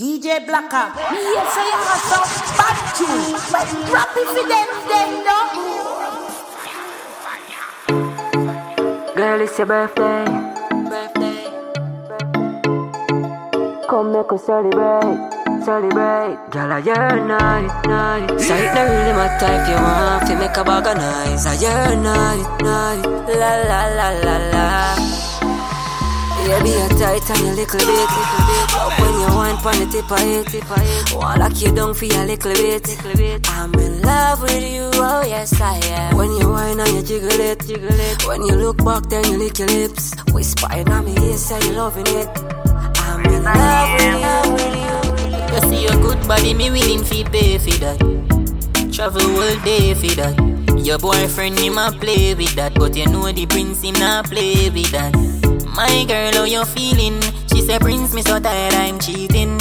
DJ Blacker, me say you have some bad tune, but rap it for them, them no. Girl, it's your birthday. Birthday. Come make us celebrate, celebrate. Girl, a your night, night. Sight no really matter if you want to make a bag of nice. A your night, night. La la la la la. Be a tight on your little bit. Up when you want on the tip of it. Wanna lock you down for your little bit. I'm in love with you, oh yes I am. When you whine and you jiggle it, jiggle it. When you look back, then you lick your lips. Whispering on me ear, say you loving it. I'm in love with you, with you. You see your good body, me willing fi pay for that. Travel world day for that. Your boyfriend, him a play with that, but you know the prince, him not play with that. My girl, how you feeling? She said, Prince, me so tired, I'm cheating.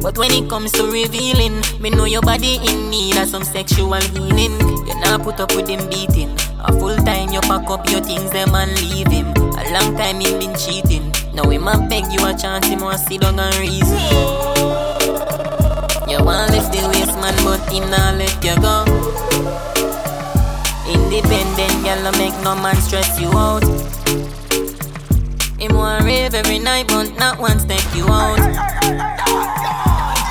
But when it comes to revealing, me know your body in need of some sexual healing. You not put up with him beating. A full time you pack up your things, them and leave him. A long time he been cheating. Now him a beg you a chance, him want sit down and reason. You want lift the waist man, but him not let you go. Independent girl, make no man stress you out. Him want rave every night, but not once take you oh. out. Oh,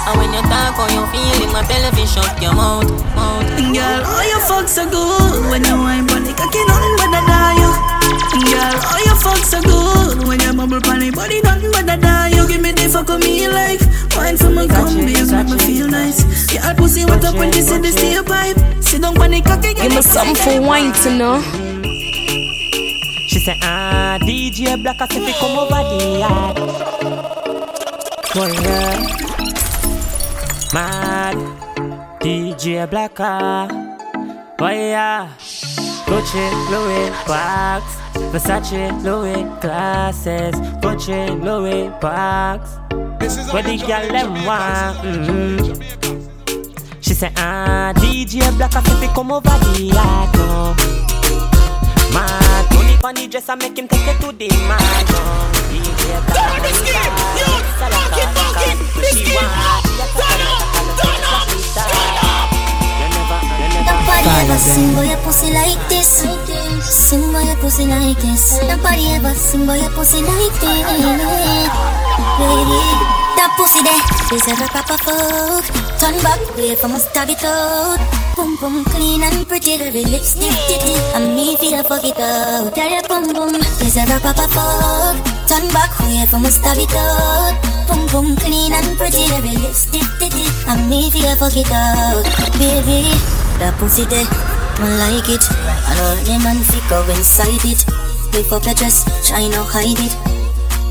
and when you talk how you feel, him a television shut your mouth, mouth. Girl, oh your fuck so good when you wine pon it, cocky nothing but a die you. Girl, oh your fuck so good when you bubble pon it, body nothing but a die you. Give me the fuck of me like wine for my gum, babes make me feel nice. Girl, pussy wet up when you see the steel pipe. Sit down pon it, cocky, Give me something for wine to know. She say, ah, DJ Black, I say, come over the yard. Oh, yeah. Mad. DJ Black. Oh, yeah. Gucci, Louis, Box. Versace, Louis, glasses. Gucci, Louis, Box. Where the girl them want, mm-hmm. She say, ah, DJ Black, I say, come over the yard, no. Mad, money on the dress and make him take it to the man. No. DJ Black, Turn the you funky, funky, the scheme. Turn up, turn up, Nobody ever seen boy a pussy like this. Sing boy a pussy like this. Nobody ever seen boy a pussy like this. Lady, that pussy there is ever proper fuck. Turn back, wait for my stab it out. Boom boom clean and pretty, the lipstick titty. And me out. Tell your boom boom is ever proper fuck. Turn back, wait for my stab it out. Boom boom clean and pretty, the lipstick titty. And me feel fuck it out, baby. That pussy there, I like it. I know the man fi go inside it. Lift up your dress, try not hide it.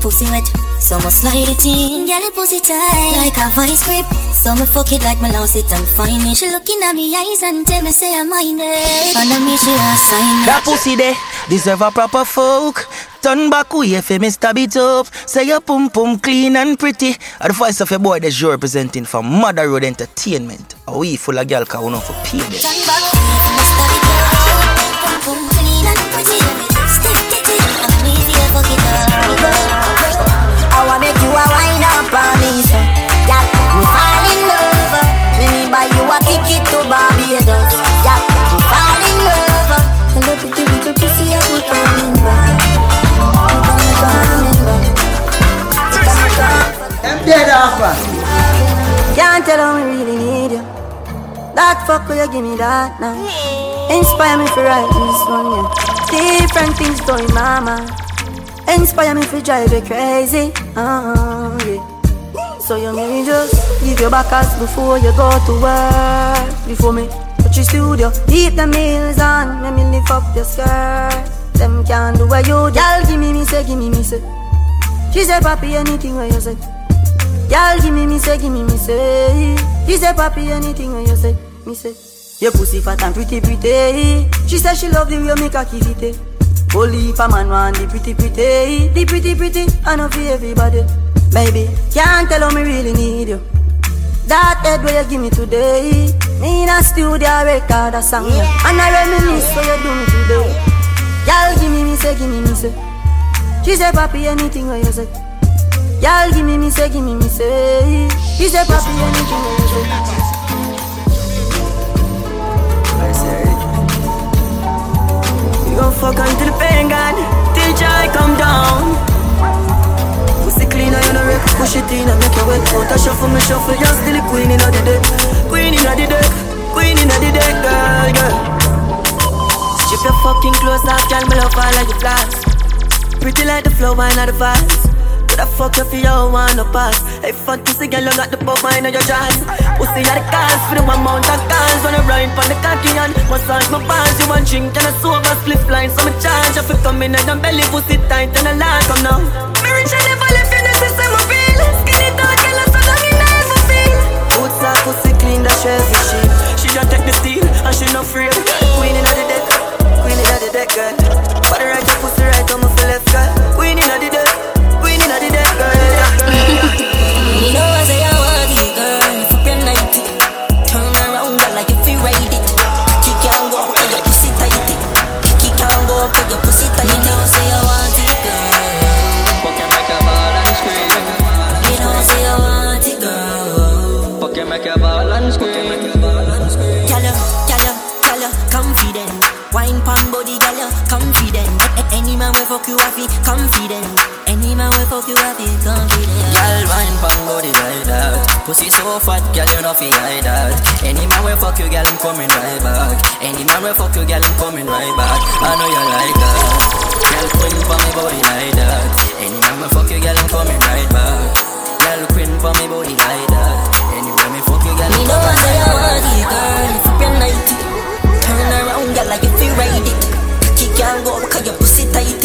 Pussy wet, so me slide it in. Girl, the pussy tight like a vice grip. So me fuck it like me lost it and find it. She looking at me eyes and tell me say I'm mine it. Under me she a sign it. That pussy there deserve a proper folk. Turn back way for me stab it up. Say your pum pum clean and pretty. At the voice of a boy that's you representing from Mother Road Entertainment. A we full of girl can we for pay fuck will you give me that now Inspire me for write this one, yeah. Different things going mind Inspire me for drive you crazy uh, yeah. So you may just give your back as before you go to work. Before me touch your studio. Heat the meals on, let me lift up your skirt. Them can't do what you Y'all give me me say, give me me say. She say papi anything what you say? Y'all give me me say, give me me say. She say papi anything what you say Me say Your pussy fat and pretty pretty. She say she love the way you make her kiss it eh. Only if a man want the pretty pretty. The pretty pretty I know for everybody. Baby, can't tell how me really need you. That head where you give me today. Me in a studio record a song yeah. And I reminisce what you do me today. Y'all give me me say, give me me say. She say papi anything what you say? Y'all give me me say, give me me say. DJ Papi energy music. I shuffle, me shuffle, just still the queen inna the deck, queen inna the deck, queen inna the deck, girl, girl. Strip your fucking clothes off, girl, me love all like your flaws. Pretty like the flower in the vase. Could I fuck you for one no pass? Hey, fat pussy girl, you got the pop in your jaws. Pussy are the cars for the one mount of cars. I ride on the cocky and massage my balls. You want drink and a sober split line, so me charge. If you come in and belly pussy tight and a lot come now. Pussy so fat, girl, you know fi hide that. Any man will fuck you, girl, I'm coming right back. Any man will fuck you, girl, I'm coming right back. I know you like that. Girl, queen for me body like that. Any man will fuck you, girl, I'm coming right back. Girl, queen for me body like that. Anyway, me fuck you, girl, I'm Me know I coming say I want back. it, girl. If you night it, turn around, gyal, like if you ride it. Kick can't go cause your pussy tight.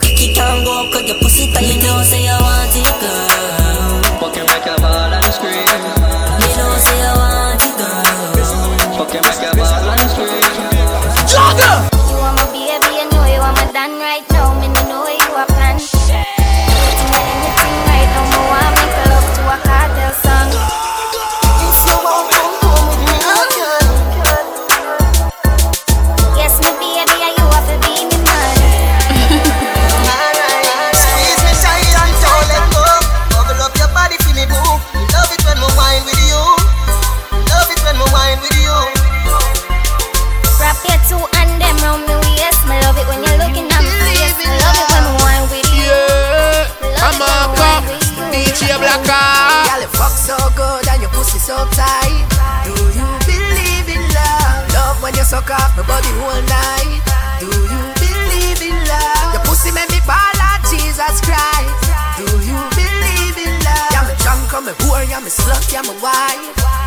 Kick can't go cause your pussy tight. Me know say I want it, girl. Fuck you make a ball girl. Fuck you I'm a whore, yeah, me slut, yeah, me wife.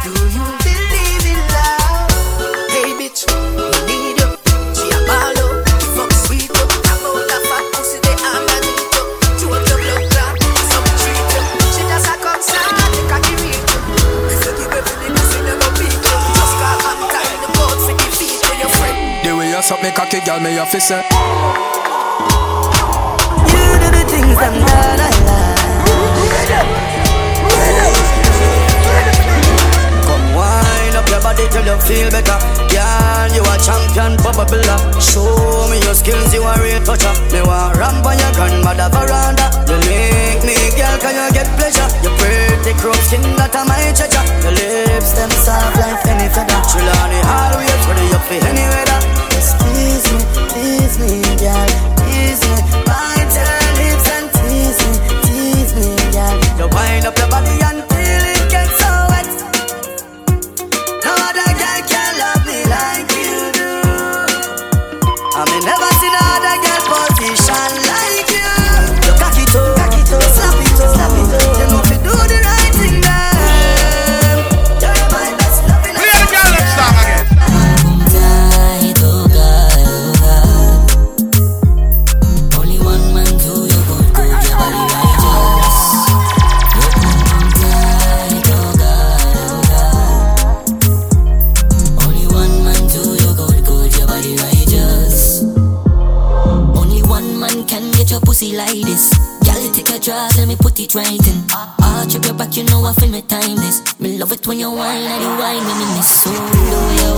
Do you believe in love? Hey, bitch, we need you. She a ball up, fuck sweet up. Have all that fat pussy they underneath you. Two of your blood clot, some treat you. She just a come sad, they can be reach you. If you give everything, pussy never beat you. Just call back time the boat for the feet for your friend. The way you suck me cocky, girl, me have to say. You do the things them that body till you feel better. Girl, you a champion bubble builder. Show me your skills, you a real toucher. Me want ramp on your grandmother veranda. You make me, girl, can you get pleasure? Your pretty curved skin, that a my treasure. Your lips, them soft like any feather. Chill on the always ready up for any weather. Squeeze me, tease me, girl, tease me. Bite your lips and tease me, tease me, girl. You wind up your body until it in. Ah, trip your back, you know I feel me time this. Me love it when you whine, and you whine me miss. So the way you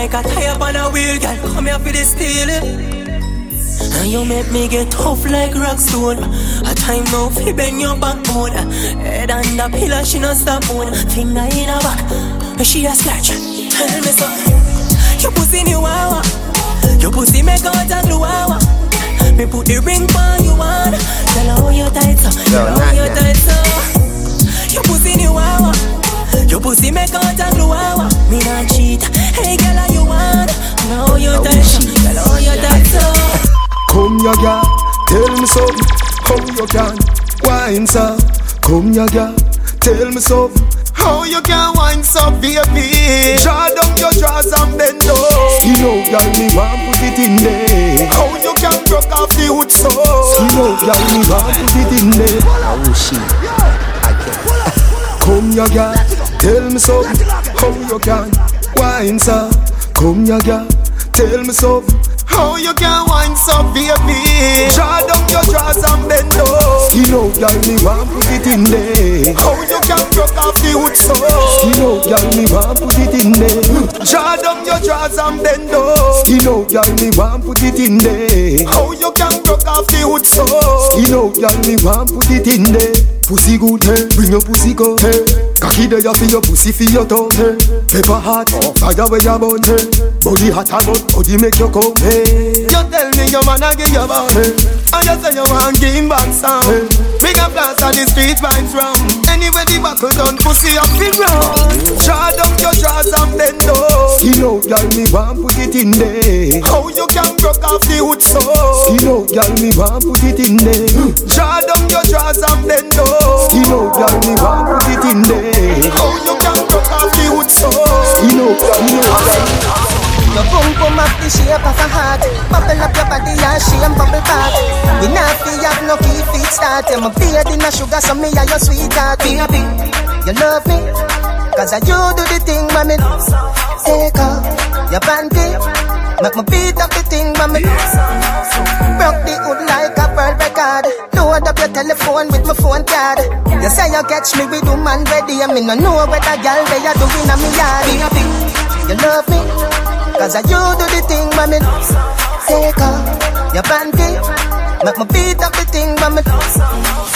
like a tire on a wheel, girl. Come here for the stealing. And you make me get tough like rock stone. A time now fi bend your backbone. Head on the pillar, she no stop moan. Finger in her back, and she a scratch. Tell me so. You pussy new ah, ah. wawa. You pussy make out a glue wawa. Me put the ring on you on. Tell her how you tight so. Tell her how you tight so. You pussy new wawa. You pussy make out a glue wawa. Me not cheat. Hey girl, how you want? Now you tight so. Tell her how you tight so. Come ya girl, tell me something, how you can wine so. Come ya girl, tell me something, how you can wine so, baby. Draw down your drawers and bend low. Skin out, girl, me want put it in there. How you can broke off the wood so. Skin out, girl, me want put it in there. Oh shit, Come ya girl, tell me something, how you can wine so. Come ya girl, tell me something. How you can wine so baby? Draw down your drawers and bend low Skin out girl me want put it in there. How you can broke off the wood so? Skin out girl me want put it in there. Draw down your drawers and bend low Skin out girl me want put it in there. How you can broke off the wood so? Skin out girl me want put it in there Pussy good hey, bring your pussy go hey. Cocky there you feel your pussy feel your tongue hey. Pepper hot, oh, fire where you burn hey. Body hot and hot, body make you come hey. You tell me your man a give you bone hey. And you say you want give him back some hey. Big up plans on the street vibes round Anyway the buckle done, pussy up the ground. Draw down your drawers and bend low Skin out, girl, me want put it in there. How you can broke off the wood so? Skin out, girl, me want put it in there. Draw down your drawers and bend low Skin out, girl, me want put it in there. How you can broke off the wood so? Skin out, skin out, girl your boom boom up the shape of a heart. Bubble up your body and shame bubble back. We not fi have no key feet start. Yeah, my beard in a sugar so me and your sweetheart. Baby, you love me? Cause I you do the thing mommy. Take off your panty. Make me beat up the thing mommy. Broke the hood like a world record. Load up your telephone with my phone card. You say you catch me with woman ready And me no know what a girl they are doing on me yard. You love me Cause I you do the thing, mommy. Take off your panty. Make me beat up the thing, mommy.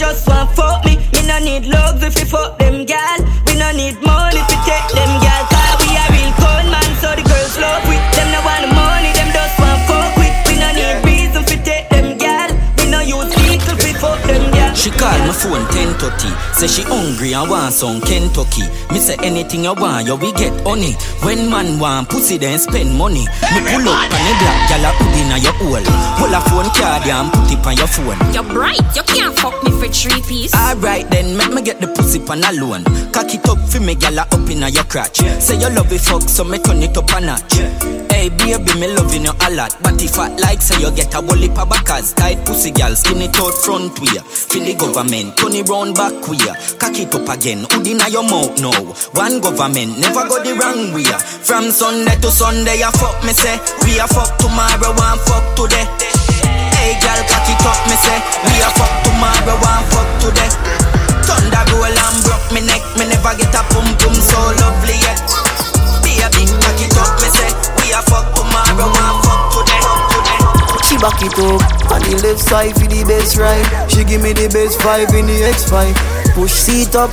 Just want fuck me. Me no need love if we fuck them gal. We no need money if we take them call my phone 1030 Say she hungry and want some Kentucky. Me say anything you want, you we get honey. When man want pussy then spend money. Me pull up on the black gal a put inna your hole. Pull a phone card and put it on your phone. You're bright, you can't fuck me for three piece. Alright then, make me get the pussy pan alone Cock it up for me gal a up inna your crotch. Say you love it fuck so me turn it up a notch Hey baby, me loving you a lot. But if I like say you get a whole backers. Tight pussy gal, skin it out front way Feel the government, it round back way Cock it up again, hood inna your mouth now. One government, never go the wrong way. From Sunday to Sunday, I fuck me say. We a fuck tomorrow, one fuck today. Hey gal, cock it up, me say. We a fuck tomorrow, one fuck today. Thunder roll and broke me neck. Me never get a pum pum so lovely yet say We a fuck tomorrow, one fuck today She back it up on the left side for the best ride. She give me the best five in the X5. Push seat up,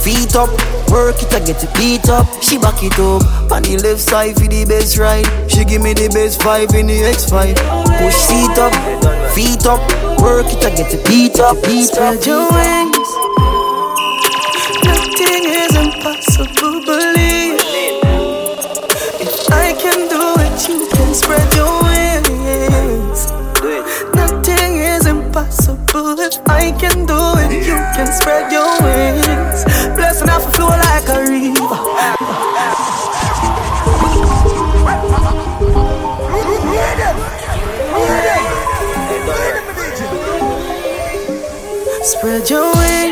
feet up, work it and get it beat up. She back it up on the left side for the best ride. She give me the best five in the X5. Push seat up, feet up, work it and get it beat up. Beat up. Spread your wings. Nothing is impossible, spread your wings. Blessing off a flow like a river. Spread your wings.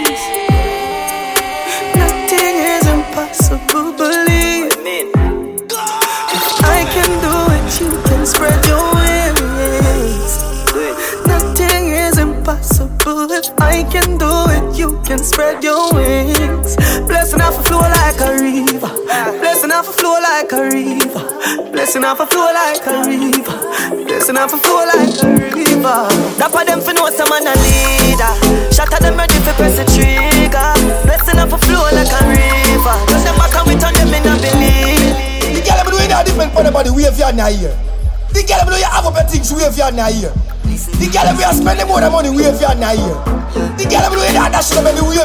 Spread your wings. Blessing off a flow like a river. Blessing off a flow like a river. Blessing off a flow like a river. Blessing off a flow like a river. Dapper them for know some man a leader. At them ready for press the trigger. Blessing off a flow like a river. Cause them back and we turn them in a believe. The girl them do it different for the body wave you now here. The girl them have up things wave you now here. The girl we spending more than money wave you now here. The girl that,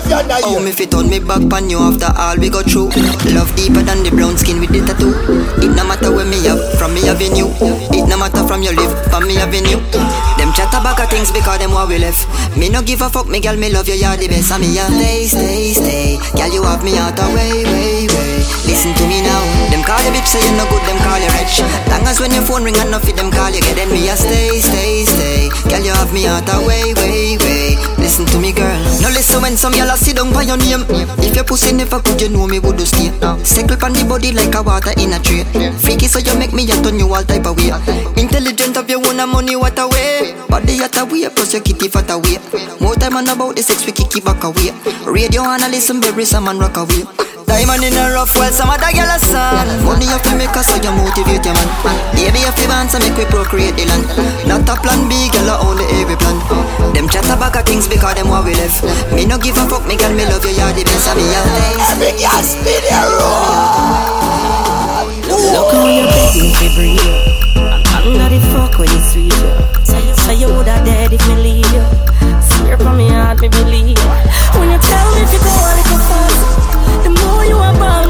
hand Oh, me fit on me back pan you after all we go through. Love deeper than the brown skin with the tattoo. It no matter where me have, from me you. It no matter from your live, from me you. Chat about things because them what we left. Me no give a fuck, me girl, me love you, you're the best. And me a stay, stay, stay. Girl, you have me out away, way, way. Listen to me now. Them call you bitch, say you no good, them call you rich. Long as when your phone ring enough, them call you get. Then me a stay, stay, stay. Girl, you have me out away, way, way. Listen to me, girl. No listen when some y'all sit down by your name. If your pussy never could, you know me would do stay. Circle on the body like a water in a tray. Freaky, so you make me a turn you all type of way. Intelligent of your own money, what a way. Body at a way, plus your kitty fat away. More time on about the sex, we kick it back away. Radio and listen, baby, some man rock away. Diamond in a rough world, some other girl a son. Money you fi make us so you motivate your man. Baby you fi band so make we procreate the land. Not a plan B, girl a only every plan. Them chat about things because them what we left. Me no give a fuck, me girl me love you, you're the best of me all days. Every girl spin your Look how you're begging to breathe. I'm not the fuck when it's sweet. So you say you woulda dead if me leave you. Swear for me heart, me believe. When you tell me to go a little fast. You about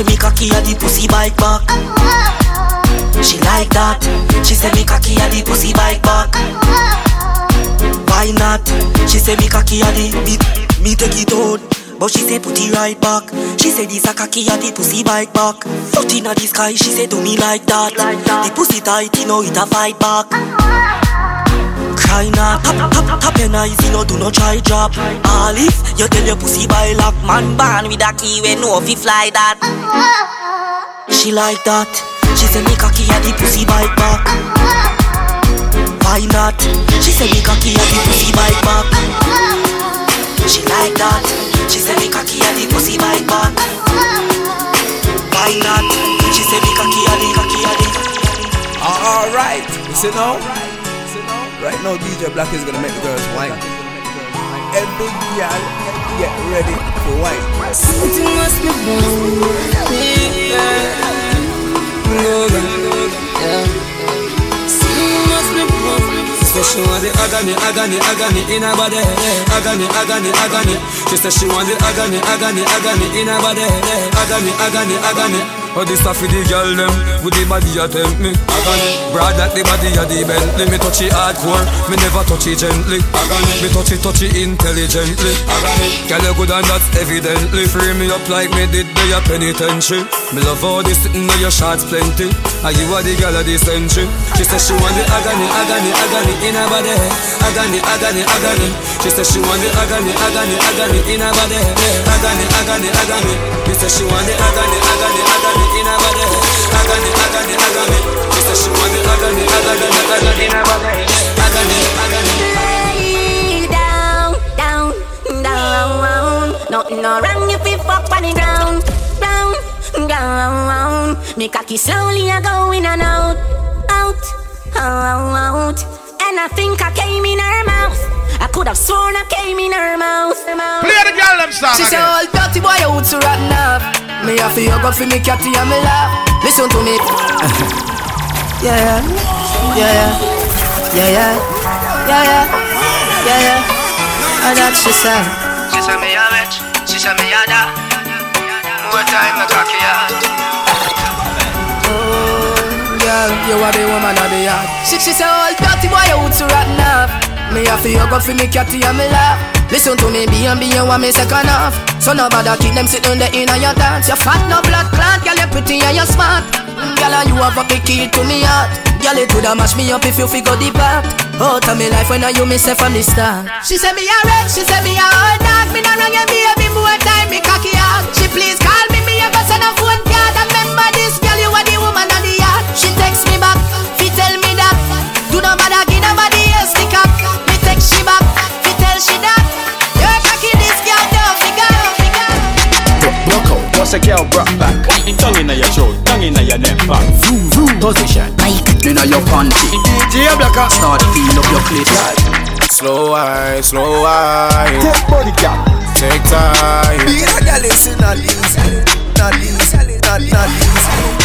say me cocky a the pussy bite back. She like that. She say me cocky a the pussy bite back. Why not? She say me cocky a the me, me take it out. But she say put it right back. She say this a cocky a the pussy bite back. Foot inna the sky. She say do me like that. The pussy tight, you know it a fight back. Cry not, tap, tap, tap your eyes, you know, do not try drop All if you tell your pussy by lock Man born with a key, know if he fly that. She like that. She say me cocky at the pussy bite back Why not? She say me cocky at the pussy bite back She like that. She say me cocky at the pussy bite back Why not? She say me cocky at the cocky at the Alright, you see now? Right now, DJ Black is gonna make the girls whine. Every girl get ready for whine. Something must be wrong. Yeah. Go, go, yeah. Something must be wrong. She want the agony, agony, agony in her body. Agony, agony, agony. She say she want the agony, agony, agony in her body. Agony, agony, agony. Oh, this stuff with the girl them, with the body you tempt me. Agony, broad like the body of the Bentley. Me touch it hardcore, me never touch it gently. Agony, me touch it, touch it intelligently. Agony, girl you good and that's evidently. Free me up like me did the penitentiary. Me love all this sitting on your shots plenty. I give her the girl of the century. She said she want the agony, agony, agony in her body. Agony, agony, agony. She said she want the agony, agony, agony in her body. Agony, agony, agony. She said she want the agony, agony, agony in her body. Agony, agony, agony. She said she want the agony, agony, agony in her body. Agony, agony. Lay down, down, down. Nothing no wrong if we fuck on the ground, round, round. Me cocky slowly a in and out, out, out. And I think I came in her mouth. I could have sworn I came in her mouth. Play the girl them song She say, all dirty boy, you would to rotten up. Me have to go for me catty and me laugh. Listen to me. Yeah, yeah, yeah, yeah, yeah, yeah, yeah, yeah, yeah. And that she said. She say me a rich, she say me a da. More time me cocky hard. Oh, girl, you are the woman of the yard. She, she say, all dirty boy, you would to rotten up. Me have to go for me catty and me laugh. Listen to me, be and be and want me second off. So nobody keep them sitting there in your dance. You fat no blood clot, girl, you pretty and you smart. Girl, and you have a big key to me heart. Girl, it woulda mash me up if you figure the back. Out of me life when I you me say from the start. She said me a red, she said me a old dog. Me no run your baby more time, me cocky out. She please call me, me ever send a phone card. And Remember this girl, you are the woman of the yard. She text me back, Block out, what's a girl brought back? Tongue inna your throat, tongue inna your neck back. Vroom vroom position. Inna your panty. DJ Blacka start feel up your clit. Slow wine, slow wine. Take body girl. Take time. Be a girl, listen, not easy, not easy, not not easy.